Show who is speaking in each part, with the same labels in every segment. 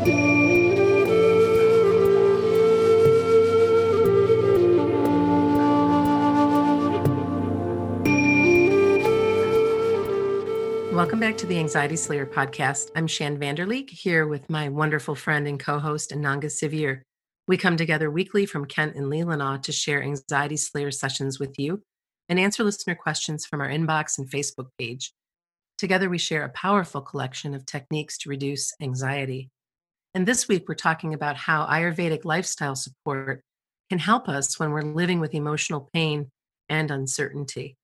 Speaker 1: Welcome back to the Anxiety Slayer podcast. I'm Shann Vander Leek here with my wonderful friend and co host, Ananga Sivyer. We come together weekly from Kent and Leelanau to share Anxiety Slayer sessions with you and answer listener questions from our inbox and Facebook page. Together, we share a powerful collection of techniques to reduce anxiety. And this week, we're talking about how Ayurvedic lifestyle support can help us when we're living with emotional pain and uncertainty.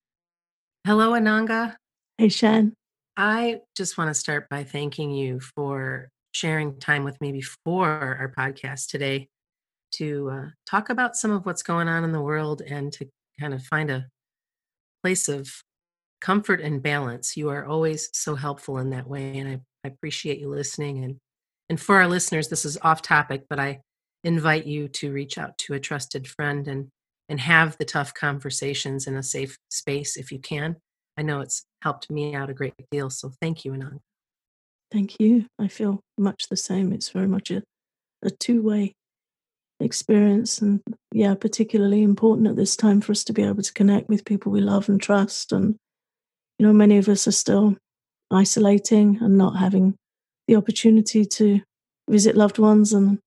Speaker 1: Hello, Ananga.
Speaker 2: Hey, Shann.
Speaker 1: I just want to start by thanking you for sharing time with me before our podcast today to uh, talk about some of what's going on in the world and to kind of find a place of comfort and balance. You are always so helpful in that way, and I, I appreciate you listening. And and for our listeners, this is off topic, but I invite you to reach out to a trusted friend and and have the tough conversations in a safe space if you can. I know it's helped me out a great deal. So thank you, Anand.
Speaker 2: Thank you. I feel much the same. It's very much a, a two way experience. And yeah, particularly important at this time for us to be able to connect with people we love and trust. And, you know, many of us are still isolating and not having the opportunity to visit loved ones and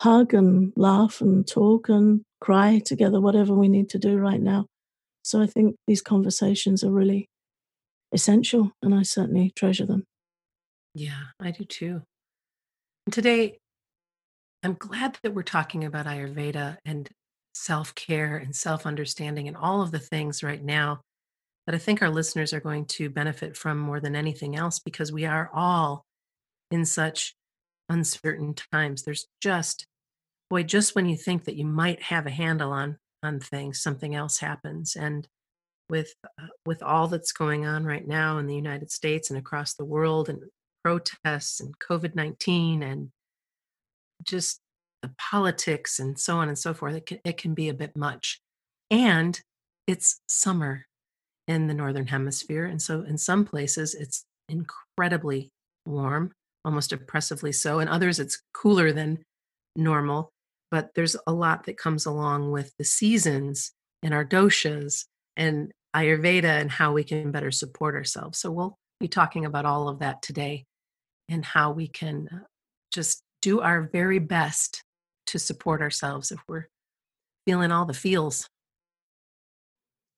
Speaker 2: hug and laugh and talk and cry together, whatever we need to do right now. So I think these conversations are really essential, and I certainly treasure them.
Speaker 1: Yeah, I do too. And today, I'm glad that we're talking about Ayurveda and self care and self understanding and all of the things right now that I think our listeners are going to benefit from more than anything else because we are all in such uncertain times. There's just, boy, just when you think that you might have a handle on on things, something else happens. And with uh, with all that's going on right now in the United States and across the world, and protests and COVID nineteen, and just the politics and so on and so forth, it can, it can be a bit much. And it's summer in the northern hemisphere, and so in some places it's incredibly warm, almost oppressively so. In others, it's cooler than normal but there's a lot that comes along with the seasons and our doshas and Ayurveda and how we can better support ourselves. So we'll be talking about all of that today and how we can uh, just do our very best to support ourselves if we're feeling all the feels.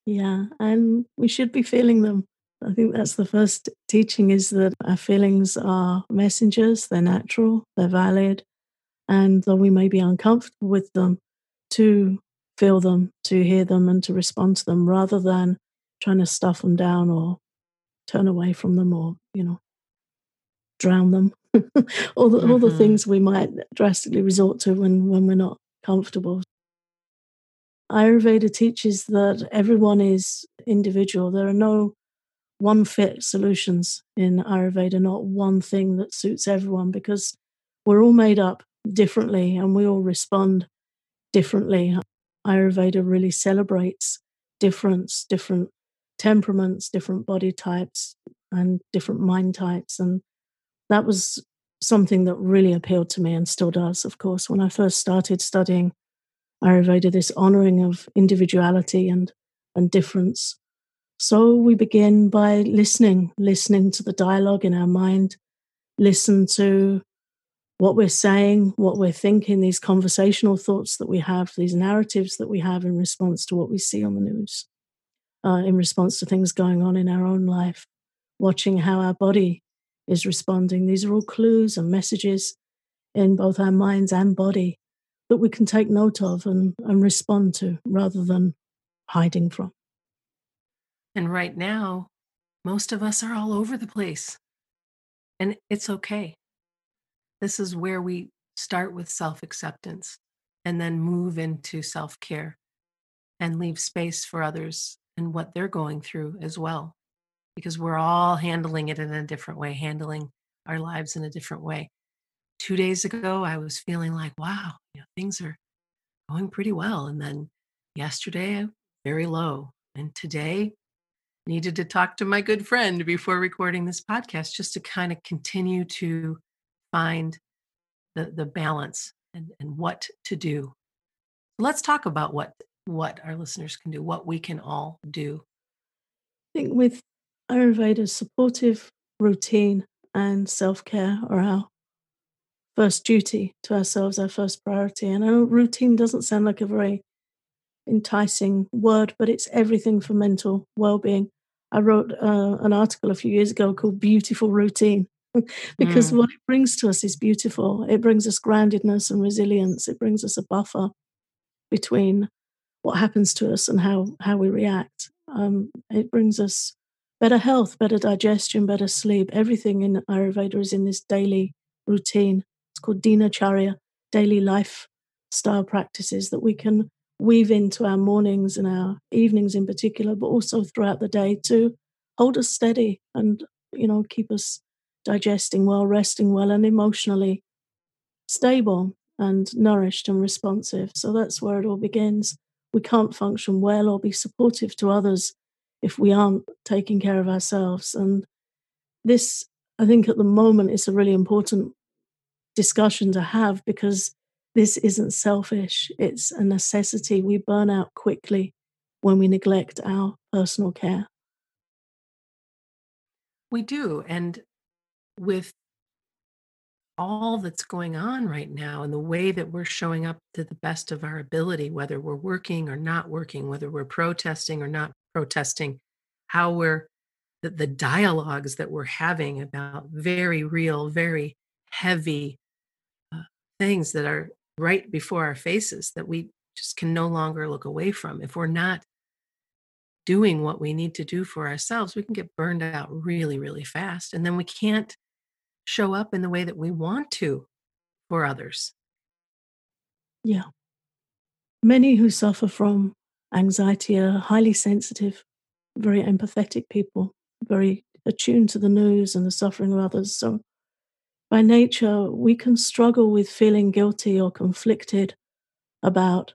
Speaker 2: Yeah, and we should be feeling them. I think that's the first teaching is that our feelings are messengers, they're natural, they're valid, and though we may be uncomfortable with them, to feel them, to hear them, and to respond to them rather than trying to stuff them down or turn away from them or, you know, drown them. all, the, mm-hmm. all the things we might drastically resort to when, when we're not comfortable. Ayurveda teaches that everyone is individual. There are no one fit solutions in Ayurveda, not one thing that suits everyone because we're all made up differently and we all respond differently. Ayurveda really celebrates difference, different temperaments, different body types, and different mind types. And that was something that really appealed to me and still does, of course. When I first started studying Ayurveda, this honoring of individuality and, and difference. So we begin by listening, listening to the dialogue in our mind, listen to what we're saying, what we're thinking, these conversational thoughts that we have, these narratives that we have in response to what we see on the news, uh, in response to things going on in our own life, watching how our body is responding. These are all clues and messages in both our minds and body that we can take note of and, and respond to rather than hiding from.
Speaker 1: And right now, most of us are all over the place. And it's okay this is where we start with self acceptance and then move into self care and leave space for others and what they're going through as well. Because we're all handling it in a different way, handling our lives in a different way. Two days ago, I was feeling like, wow, you know, things are going pretty well. And then yesterday, very low. And today, needed to talk to my good friend before recording this podcast just to kind of continue to find the the balance and, and what to do. Let's talk about what what our listeners can do, what we can all do.
Speaker 2: I think with Ayurveda's supportive routine and self care are our first duty to ourselves, our first priority. And I know routine doesn't sound like a very enticing word, but it's everything for mental well being. I wrote uh, an article a few years ago called Beautiful Routine because mm. what it brings to us is beautiful. It brings us groundedness and resilience, it brings us a buffer between what happens to us and how, how we react. Um, it brings us better health, better digestion, better sleep. Everything in Ayurveda is in this daily routine. It's called Dinacharya, daily lifestyle practices that we can weave into our mornings and our evenings in particular, but also throughout the day to hold us steady and, you know, keep us digesting well, resting well, and emotionally stable and nourished and responsive. So that's where it all begins. We can't function well or be supportive to others if we aren't taking care of ourselves. And this, I think, at the moment is a really important discussion to have because this isn't selfish, it's a necessity. We burn out quickly when we neglect our personal care.
Speaker 1: We do. And with all that's going on right now and the way that we're showing up to the best of our ability, whether we're working or not working, whether we're protesting or not protesting, how we're the, the dialogues that we're having about very real, very heavy uh, things that are right before our faces that we just can no longer look away from. If we're not doing what we need to do for ourselves, we can get burned out really, really fast. And then we can't show up in the way that we want to for others.
Speaker 2: Yeah. Many who suffer from anxiety are highly sensitive, very empathetic people, very attuned to the news and the suffering of others. So by nature, we can struggle with feeling guilty or conflicted about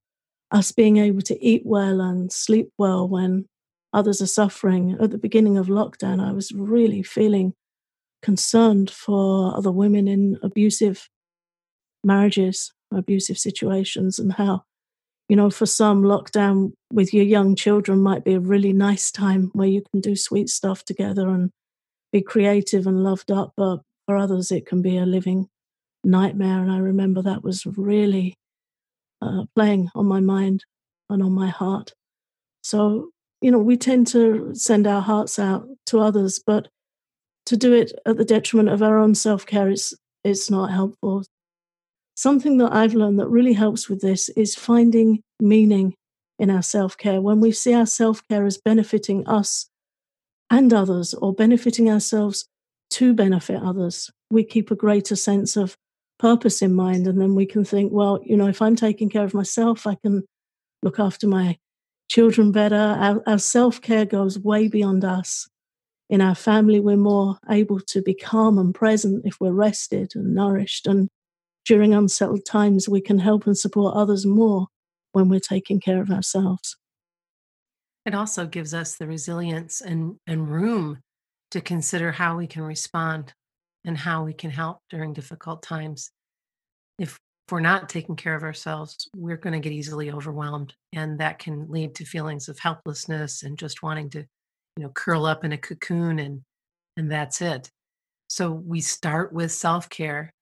Speaker 2: us being able to eat well and sleep well when others are suffering. At the beginning of lockdown, I was really feeling concerned for other women in abusive marriages, abusive situations, and how, you know, for some, lockdown with your young children might be a really nice time where you can do sweet stuff together and be creative and loved up. But for others, it can be a living nightmare. And I remember that was really uh, playing on my mind and on my heart. So, you know, we tend to send our hearts out to others, but to do it at the detriment of our own self care is it's not helpful. Something that I've learned that really helps with this is finding meaning in our self care. When we see our self care as benefiting us and others, or benefiting ourselves to benefit others. We keep a greater sense of purpose in mind. And then we can think, well, you know, if I'm taking care of myself, I can look after my children better. Our, our self care goes way beyond us. In our family, we're more able to be calm and present if we're rested and nourished. And during unsettled times, we can help and support others more when we're taking care of ourselves.
Speaker 1: It also gives us the resilience and, and room to consider how we can respond and how we can help during difficult times. If we're not taking care of ourselves, we're going to get easily overwhelmed. And that can lead to feelings of helplessness and just wanting to, you know, curl up in a cocoon and and that's it. So we start with self-care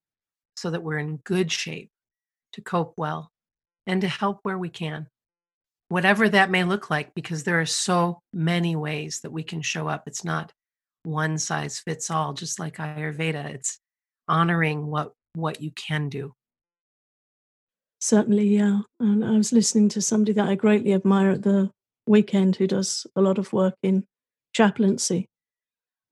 Speaker 1: so that we're in good shape to cope well and to help where we can. Whatever that may look like, because there are so many ways that we can show up. It's not one size fits all, just like Ayurveda. It's honoring what what you can do.
Speaker 2: Certainly, yeah. And I was listening to somebody that I greatly admire at the weekend who does a lot of work in chaplaincy.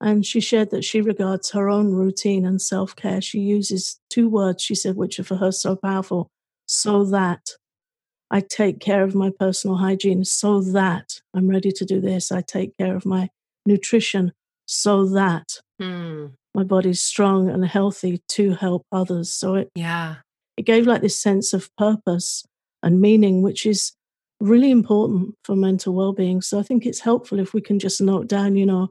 Speaker 2: And she shared that she regards her own routine and self care. She uses two words, she said, which are for her so powerful so that I take care of my personal hygiene, so that I'm ready to do this. I take care of my nutrition, so that mm. my body's strong and healthy to help others. So it
Speaker 1: yeah,
Speaker 2: it gave like this sense of purpose and meaning, which is really important for mental well-being. So I think it's helpful if we can just note down, you know,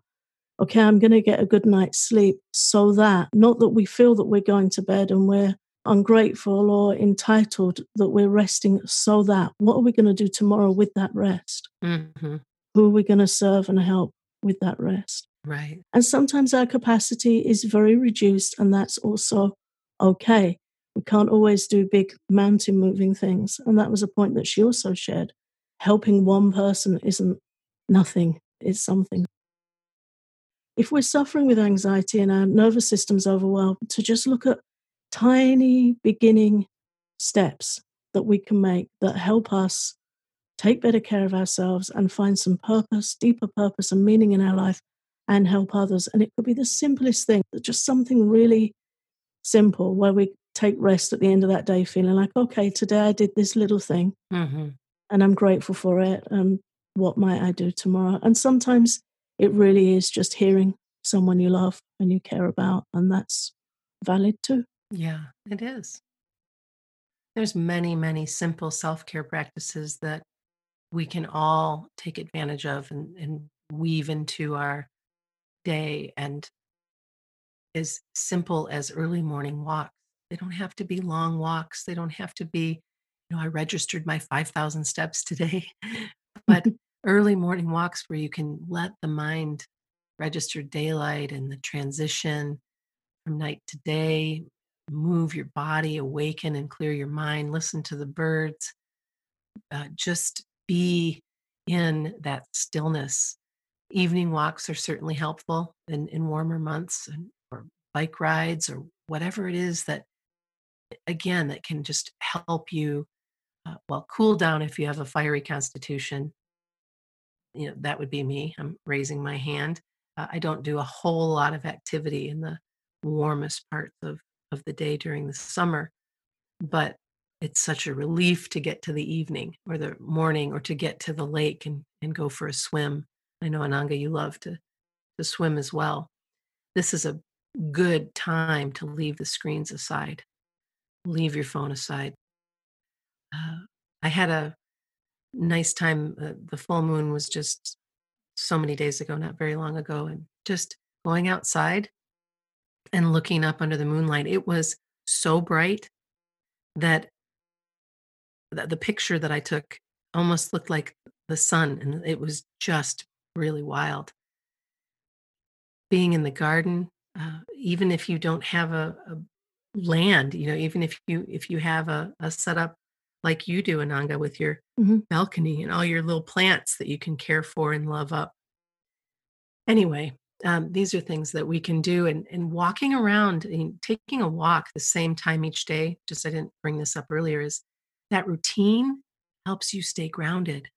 Speaker 2: okay, I'm going to get a good night's sleep, so that not that we feel that we're going to bed and we're ungrateful or entitled that we're resting so that what are we going to do tomorrow with that rest?
Speaker 1: Mm-hmm.
Speaker 2: Who are we going to serve and help with that rest?
Speaker 1: Right.
Speaker 2: And sometimes our capacity is very reduced, and that's also okay. We can't always do big mountain moving things. And that was a point that she also shared. Helping one person isn't nothing, it's something. If we're suffering with anxiety and our nervous system's overwhelmed, to just look at tiny beginning steps that we can make that help us take better care of ourselves and find some purpose, deeper purpose and meaning in our life and help others. And it could be the simplest thing, just something really simple where we take rest at the end of that day feeling like, okay, today I did this little thing
Speaker 1: Mm-hmm.
Speaker 2: and I'm grateful for it. And what might I do tomorrow? And sometimes it really is just hearing someone you love and you care about, and that's valid too.
Speaker 1: Yeah, it is. There's many, many simple self-care practices that we can all take advantage of and, and weave into our day and as simple as early morning walks. They don't have to be long walks. They don't have to be, you know, I registered my 5,000 steps today, but early morning walks where you can let the mind register daylight and the transition from night to day, move your body, awaken and clear your mind, listen to the birds, uh, just be in that stillness. Evening walks are certainly helpful in, in warmer months, and, or bike rides, or whatever it is that, again, that can just help you, uh, well, cool down if you have a fiery constitution. You know, that would be me. I'm raising my hand. Uh, I don't do a whole lot of activity in the warmest parts of, of the day during the summer, but it's such a relief to get to the evening or the morning or to get to the lake and, and go for a swim. I know Ananga, you love to, to swim as well. This is a good time to leave the screens aside, leave your phone aside. Uh, I had a nice time. Uh, the full moon was just so many days ago, not very long ago, and just going outside and looking up under the moonlight. It was so bright that the, the picture that I took almost looked like the sun, and it was just really wild. Being in the garden, uh, even if you don't have a, a land, you know, even if you if you have a, a setup like you do, Ananga, with your
Speaker 2: Mhm.
Speaker 1: balcony and all your little plants that you can care for and love up. Anyway, um, these are things that we can do, and and walking around and taking a walk the same time each day. Just I didn't bring this up earlier. Is that routine helps you stay grounded,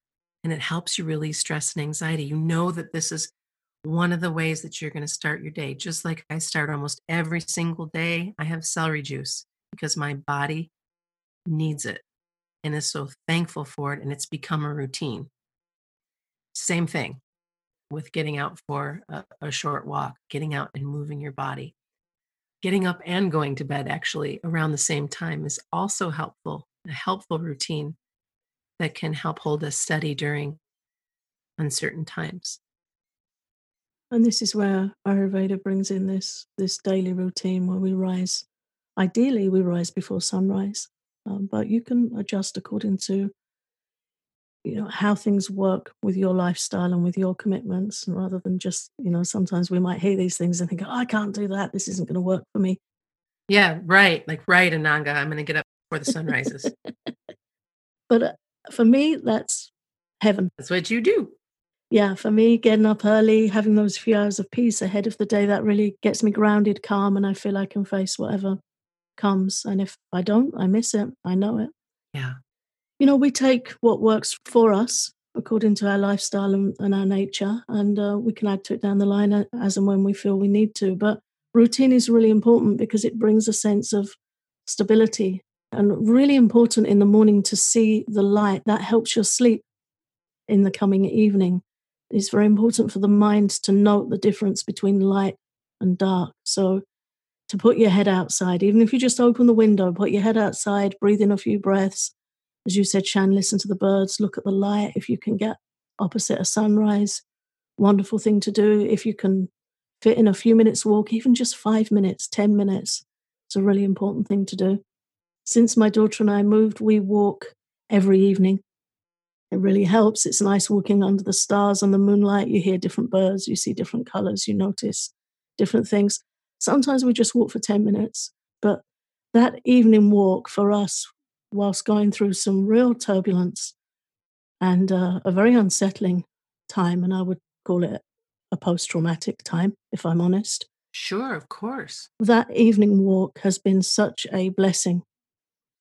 Speaker 1: and it helps you release stress and anxiety. You know that this is one of the ways that you're going to start your day. Just like I start almost every single day, I have celery juice because my body needs it and is so thankful for it, and it's become a routine. Same thing with getting out for a, a short walk, getting out and moving your body. Getting up and going to bed actually around the same time is also helpful, a helpful routine that can help hold us steady during uncertain times.
Speaker 2: And this is where Ayurveda brings in this this daily routine where we rise. Ideally, we rise before sunrise, um, but you can adjust according to you know how things work with your lifestyle and with your commitments, rather than just you know sometimes we might hear these things and think, oh, I can't do that. This isn't going to work for me.
Speaker 1: Yeah, right. Like, right, Ananga, I'm going to get up before the sun rises.
Speaker 2: But uh, for me, that's heaven.
Speaker 1: That's what you do.
Speaker 2: Yeah, for me, getting up early, having those few hours of peace ahead of the day, that really gets me grounded, calm, and I feel I can face whatever comes. And if I don't, I miss it. I know it.
Speaker 1: Yeah.
Speaker 2: You know, we take what works for us according to our lifestyle and, and our nature, and uh, we can add to it down the line as and when we feel we need to. But routine is really important because it brings a sense of stability and really important in the morning to see the light. That helps your sleep in the coming evening. It's very important for the mind to note the difference between light and dark. So, to put your head outside, even if you just open the window, put your head outside, breathe in a few breaths. As you said, Shann, listen to the birds, look at the light. If you can get opposite a sunrise, wonderful thing to do. If you can fit in a few minutes walk, even just five minutes, 10 minutes, it's a really important thing to do. Since my daughter and I moved, we walk every evening. It really helps. It's nice walking under the stars and the moonlight. You hear different birds, you see different colors, you notice different things. Sometimes we just walk for 10 minutes, but that evening walk for us, whilst going through some real turbulence and uh, a very unsettling time, and I would call it a post traumatic time, if I'm honest.
Speaker 1: Sure, of course.
Speaker 2: That evening walk has been such a blessing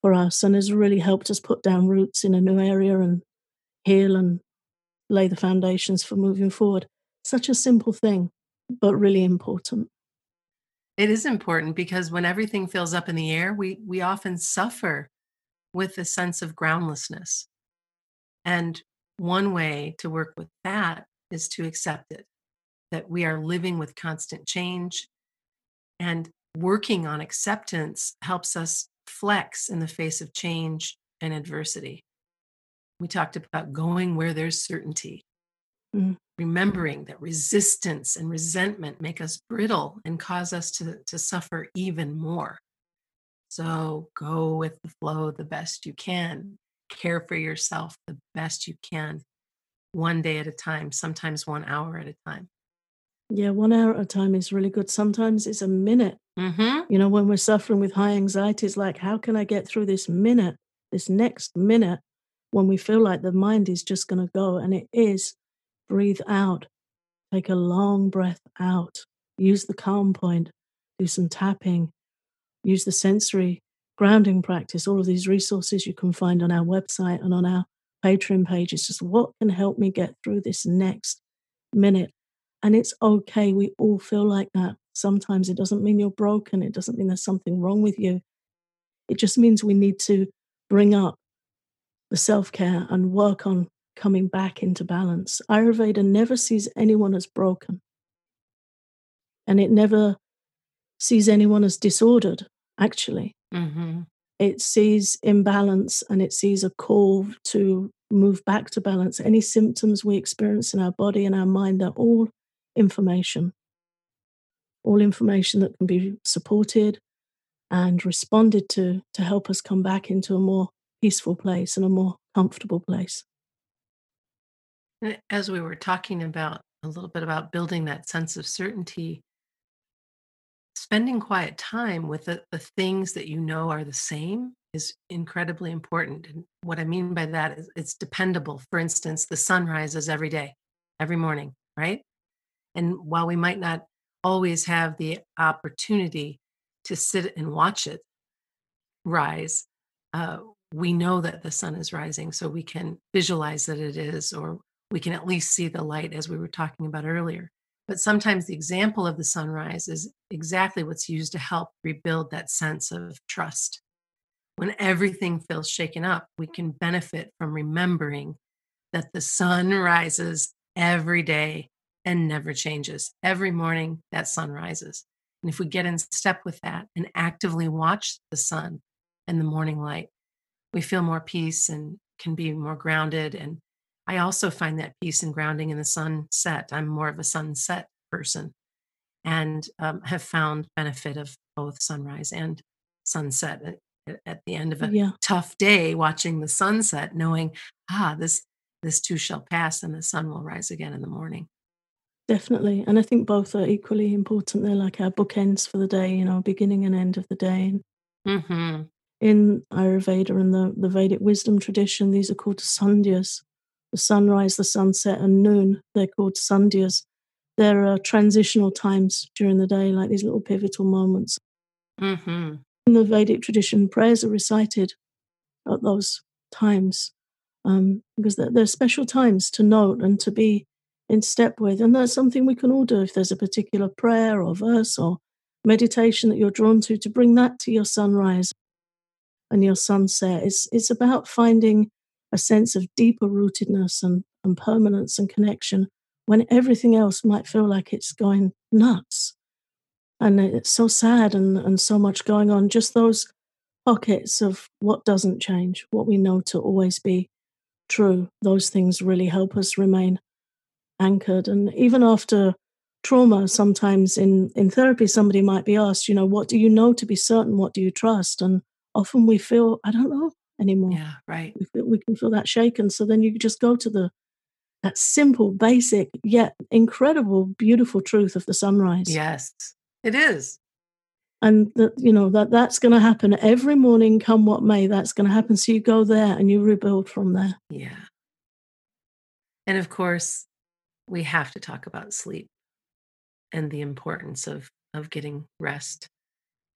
Speaker 2: for us and has really helped us put down roots in a new area and heal and lay the foundations for moving forward. Such a simple thing, but really important.
Speaker 1: It is important because when everything feels up in the air, we we often suffer with a sense of groundlessness. And one way to work with that is to accept it that we are living with constant change and working on acceptance helps us flex in the face of change and adversity. We talked about going where there's certainty, mm. remembering that resistance and resentment make us brittle and cause us to, to suffer even more. So go with the flow the best you can, care for yourself the best you can, one day at a time, sometimes one hour at a time.
Speaker 2: Yeah, one hour at a time is really good. Sometimes it's a minute.
Speaker 1: Mm-hmm.
Speaker 2: You know, when we're suffering with high anxiety, it's like, how can I get through this minute, this next minute, when we feel like the mind is just going to go? And it is. Breathe out. Take a long breath out. Use the calm point. Do some tapping. Use the sensory grounding practice. All of these resources you can find on our website and on our Patreon page. It's just what can help me get through this next minute and it's okay. We all feel like that. Sometimes it doesn't mean you're broken, it doesn't mean there's something wrong with you. It just means we need to bring up the self care and work on coming back into balance. Ayurveda never sees anyone as broken, and it never sees anyone as disordered, actually.
Speaker 1: Mm-hmm.
Speaker 2: It sees imbalance and it sees a call to move back to balance. Any symptoms we experience in our body and our mind are all information. All information that can be supported and responded to to help us come back into a more peaceful place and a more comfortable place.
Speaker 1: As we were talking about a little bit about building that sense of certainty, spending quiet time with the, the things that you know are the same is incredibly important. And what I mean by that is it's dependable. For instance, the sun rises every day, every morning, right? And while we might not always have the opportunity to sit and watch it rise, uh, we know that the sun is rising, so we can visualize that it is, or we can at least see the light as we were talking about earlier. But sometimes the example of the sunrise is exactly what's used to help rebuild that sense of trust. When everything feels shaken up, we can benefit from remembering that the sun rises every day and never changes. Every morning that sun rises. And if we get in step with that and actively watch the sun and the morning light, we feel more peace and can be more grounded. And I also find that peace and grounding in the sunset. I'm more of a sunset person and um, have found benefit of both sunrise and sunset at, at the end of a yeah. tough day watching the sunset knowing ah this this too shall pass and the sun will rise again in the morning
Speaker 2: Definitely. And I think both are equally important. They're like our bookends for the day, you know, beginning and end of the day.
Speaker 1: Mm-hmm.
Speaker 2: In Ayurveda and the, the Vedic wisdom tradition, these are called sandhyas. The sunrise, the sunset, and noon, they're called sandhyas. There are transitional times during the day, like these little pivotal moments.
Speaker 1: Mm-hmm.
Speaker 2: In the Vedic tradition, prayers are recited at those times um, because they're, they're special times to note and to be in step with. And that's something we can all do if there's a particular prayer or verse or meditation that you're drawn to, to bring that to your sunrise and your sunset. It's, it's about finding a sense of deeper rootedness and, and permanence and connection when everything else might feel like it's going nuts. And it's so sad and, and so much going on. Just those pockets of what doesn't change, what we know to always be true, those things really help us remain anchored. And even after trauma, sometimes in, in therapy, somebody might be asked, you know, what do you know to be certain? What do you trust? And often we feel, I don't know anymore.
Speaker 1: Yeah, right.
Speaker 2: We, feel, we can feel that shaken. So then you just go to the that simple, basic, yet incredible, beautiful truth of the sunrise.
Speaker 1: Yes, it is.
Speaker 2: And that, you know, that that's going to happen every morning, come what may, that's going to happen. So you go there and you rebuild from there.
Speaker 1: Yeah. And of course, we have to talk about sleep and the importance of, of getting rest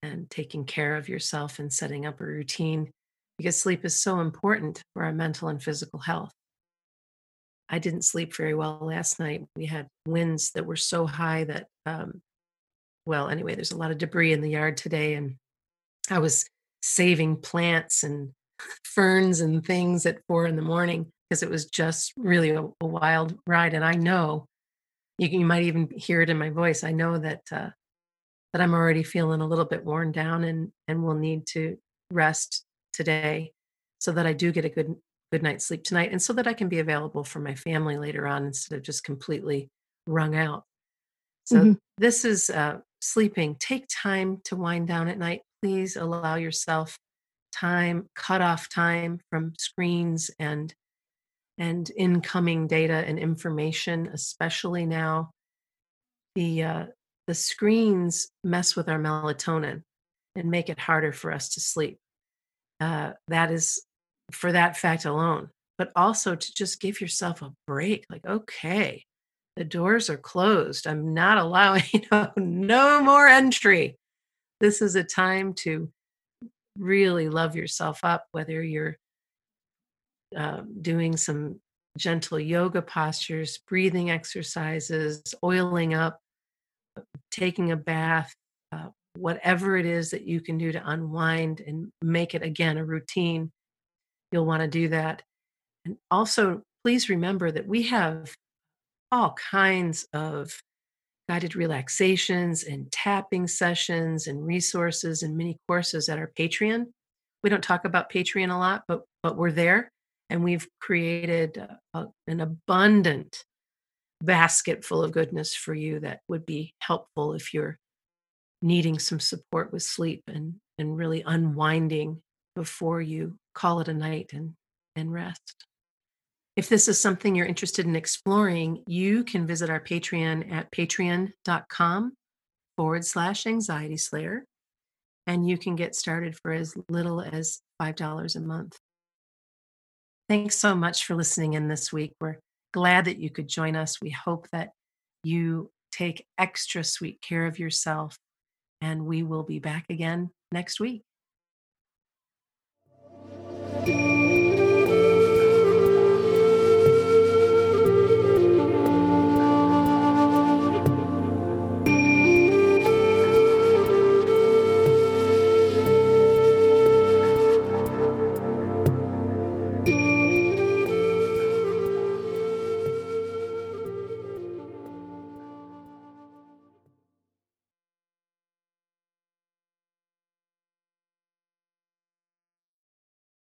Speaker 1: and taking care of yourself and setting up a routine because sleep is so important for our mental and physical health. I didn't sleep very well last night. We had winds that were so high that, um, well, anyway, there's a lot of debris in the yard today, and I was saving plants and ferns and things at four in the morning because it was just really a, a, wild ride. And I know you, you, might even hear it in my voice. I know that uh, that I'm already feeling a little bit worn down and and will need to rest today so that I do get a good good night's sleep tonight and so that I can be available for my family later on instead of just completely wrung out. So mm-hmm. this is uh, sleeping. Take time to wind down at night. Please allow yourself time, cut off time from screens and and incoming data and information, especially now. The uh, the screens mess with our melatonin and make it harder for us to sleep. Uh, that is for that fact alone, but also to just give yourself a break. Like, okay, the doors are closed. I'm not allowing, you know, no more entry. This is a time to really love yourself up, whether you're uh, doing some gentle yoga postures, breathing exercises, oiling up, taking a bath, uh, whatever it is that you can do to unwind and make it again a routine you'll want to do that. And also, please remember that we have all kinds of guided relaxations and tapping sessions and resources and mini courses at our Patreon. We don't talk about Patreon a lot, but but we're there, and we've created a, an abundant basket full of goodness for you that would be helpful if you're needing some support with sleep and and really unwinding before you call it a night and, and rest. If this is something you're interested in exploring, you can visit our Patreon at patreon.com forward slash anxiety slayer. And you can get started for as little as $5 a month. Thanks so much for listening in this week. We're glad that you could join us. We hope that you take extra sweet care of yourself, and we will be back again next week.